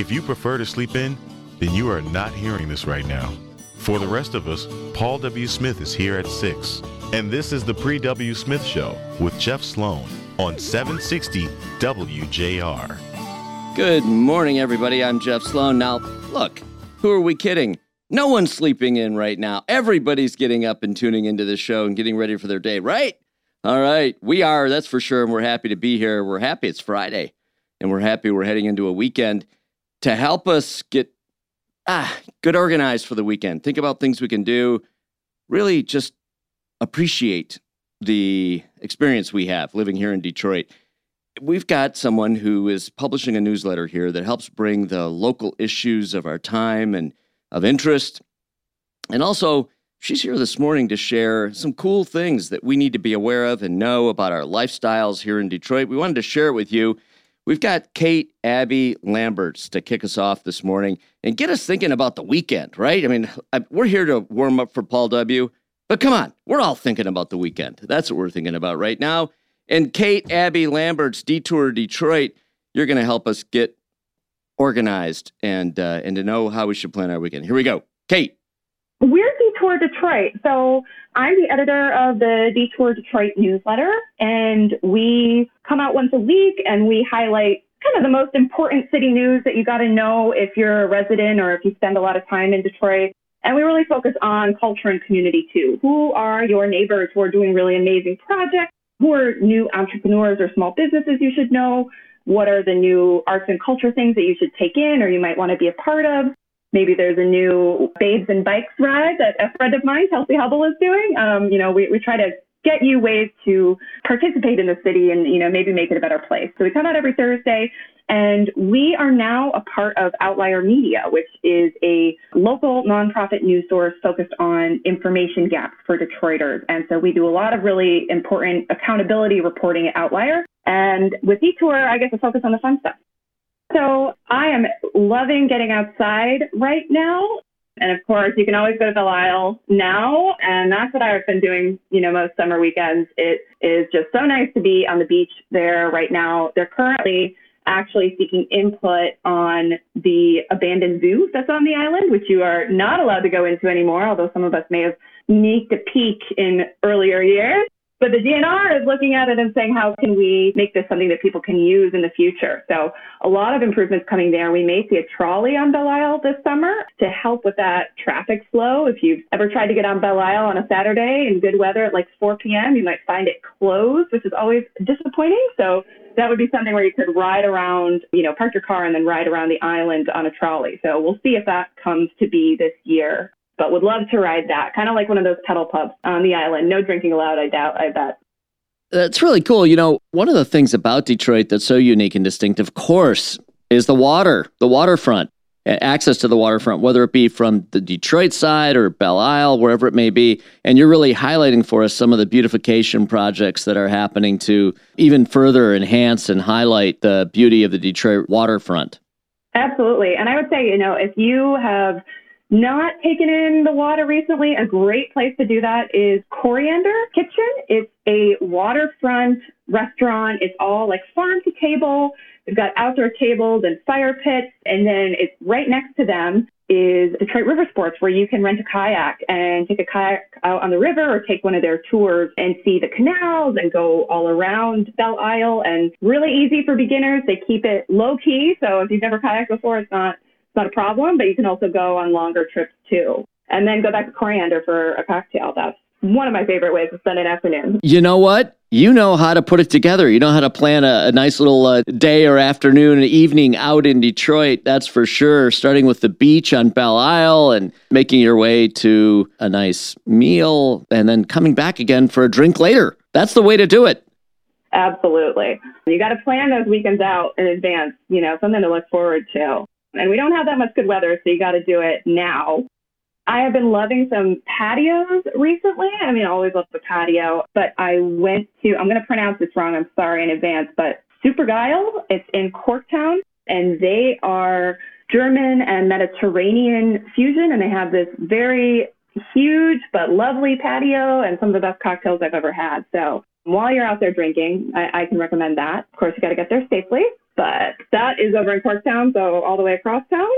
If you prefer to sleep in, then you are not hearing this right now. For the rest of us, Paul W. Smith is here at 6. And this is the Pre W. Smith Show with Jeff Sloan on 760 WJR. Good morning, everybody. I'm Jeff Sloan. Now, look, who are we kidding? No one's sleeping in right now. Everybody's getting up and tuning into the show and getting ready for their day, right? All right. We are, that's for sure. And we're happy to be here. We're happy it's Friday and we're happy we're heading into a weekend to help us get ah, good organized for the weekend. Think about things we can do. Really just appreciate the experience we have living here in Detroit. We've got someone who is publishing a newsletter here that helps bring the local issues of our time and of interest. And also, she's here this morning to share some cool things that we need to be aware of and know about our lifestyles here in Detroit. We wanted to share it with you. We've got Kate Abbey-Lambertz to kick us off this morning and get us thinking about the weekend, right? I mean, we're here to warm up for Paul W., but come on, we're all thinking about the weekend. That's what we're thinking about right now. And Kate Abbey-Lambertz, Detour Detroit, you're going to help us get organized and uh, and to know how we should plan our weekend. Here we go, Kate. We're Detour Detroit. So I'm the editor of the Detour Detroit newsletter, and we come out once a week and we highlight kind of the most important city news that you got to know if you're a resident or if you spend a lot of time in Detroit. And we really focus on culture and community too. Who are your neighbors who are doing really amazing projects? Who are new entrepreneurs or small businesses you should know? What are the new arts and culture things that you should take in or you might want to be a part of? Maybe there's a new Babes and Bikes ride that a friend of mine, Kelsey Hubble, is doing. Um, you know, we, we try to get you ways to participate in the city and, you know, maybe make it a better place. So we come out every Thursday and we are now a part of Outlier Media, which is a local nonprofit news source focused on information gaps for Detroiters. And so we do a lot of really important accountability reporting at Outlier. And with Detour, I get to focus on the fun stuff. So I am loving getting outside right now. And of course, you can always go to the Isle now. And that's what I've been doing, you know, most summer weekends. It is just so nice to be on the beach there right now. They're currently actually seeking input on the abandoned zoo that's on the island, which you are not allowed to go into anymore, although some of us may have sneaked a peek in earlier years. But the DNR is looking at it and saying, how can we make this something that people can use in the future? So a lot of improvements coming there. We may see a trolley on Belle Isle this summer to help with that traffic flow. If you've ever tried to get on Belle Isle on a Saturday in good weather at like 4 p.m., you might find it closed, which is always disappointing. So that would be something where you could ride around, you know, park your car and then ride around the island on a trolley. So we'll see if that comes to be this year but would love to ride that. Kind of like one of those pedal pubs on the island. No drinking allowed, I doubt, I bet. That's really cool. You know, one of the things about Detroit that's so unique and distinct, of course, is the water, the waterfront, access to the waterfront, whether it be from the Detroit side or Belle Isle, wherever it may be. And you're really highlighting for us some of the beautification projects that are happening to even further enhance and highlight the beauty of the Detroit waterfront. Absolutely. And I would say, you know, if you have not taken in the water recently, a great place to do that is Coriander Kitchen. It's a waterfront restaurant. It's all like farm to table. They've got outdoor tables and fire pits. And then it's right next to them is Detroit River Sports, where you can rent a kayak and take a kayak out on the river or take one of their tours and see the canals and go all around Belle Isle. And really easy for beginners. They keep it low key. So if you've never kayaked before, it's not not a problem, but you can also go on longer trips too. And then go back to Coriander for a cocktail. That's one of my favorite ways to spend an afternoon. You know what? You know how to put it together. You know how to plan a, a nice little uh, day or afternoon, and evening out in Detroit. That's for sure. Starting with the beach on Belle Isle and making your way to a nice meal, and then coming back again for a drink later. That's the way to do it. Absolutely. You got to plan those weekends out in advance, you know, something to look forward to. And we don't have that much good weather, so you got to do it now. I have been loving some patios recently. I mean, I always love the patio, but I went to, I'm going to pronounce this wrong, I'm sorry in advance, but Supergeil. It's in Corktown, and they are German and Mediterranean fusion, and they have this very huge but lovely patio and some of the best cocktails I've ever had. So while you're out there drinking, I, I can recommend that. Of course, you got to get there safely but that is over in Corktown, so all the way across town.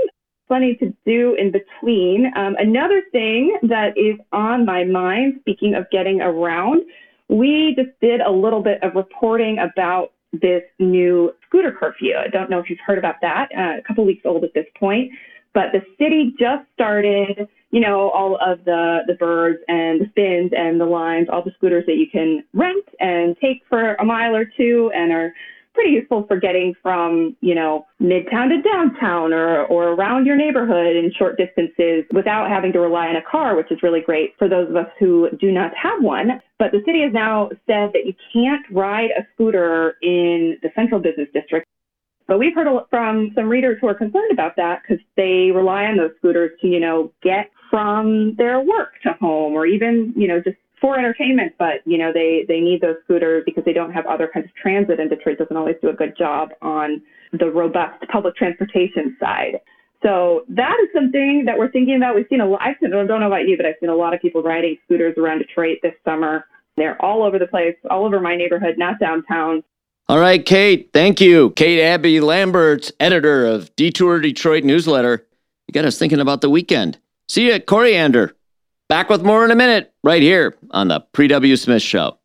Plenty to do in between. Um, another thing that is on my mind, speaking of getting around, we just did a little bit of reporting about this new scooter curfew. I don't know if you've heard about that, uh, a couple weeks old at this point, but the city just started, you know, all of the, the birds and the spins and the Limes, all the scooters that you can rent and take for a mile or two and are pretty useful for getting from, you know, midtown to downtown or, or around your neighborhood in short distances without having to rely on a car, which is really great for those of us who do not have one. But the city has now said that you can't ride a scooter in the central business district. But we've heard from some readers who are concerned about that because they rely on those scooters to, you know, get from their work to home or even, you know, just for entertainment, but you know they they need those scooters because they don't have other kinds of transit, and Detroit doesn't always do a good job on the robust public transportation side. So that is something that we're thinking about. We've seen a lot. I don't know about you, but I've seen a lot of people riding scooters around Detroit this summer. They're all over the place, all over my neighborhood, not downtown. All right, Kate. Thank you, Kate Abbey-Lambertz, editor of Detour Detroit newsletter. You got us thinking about the weekend. See you at Coriander. Back with more in a minute, right here on the Pre W. Smith Show.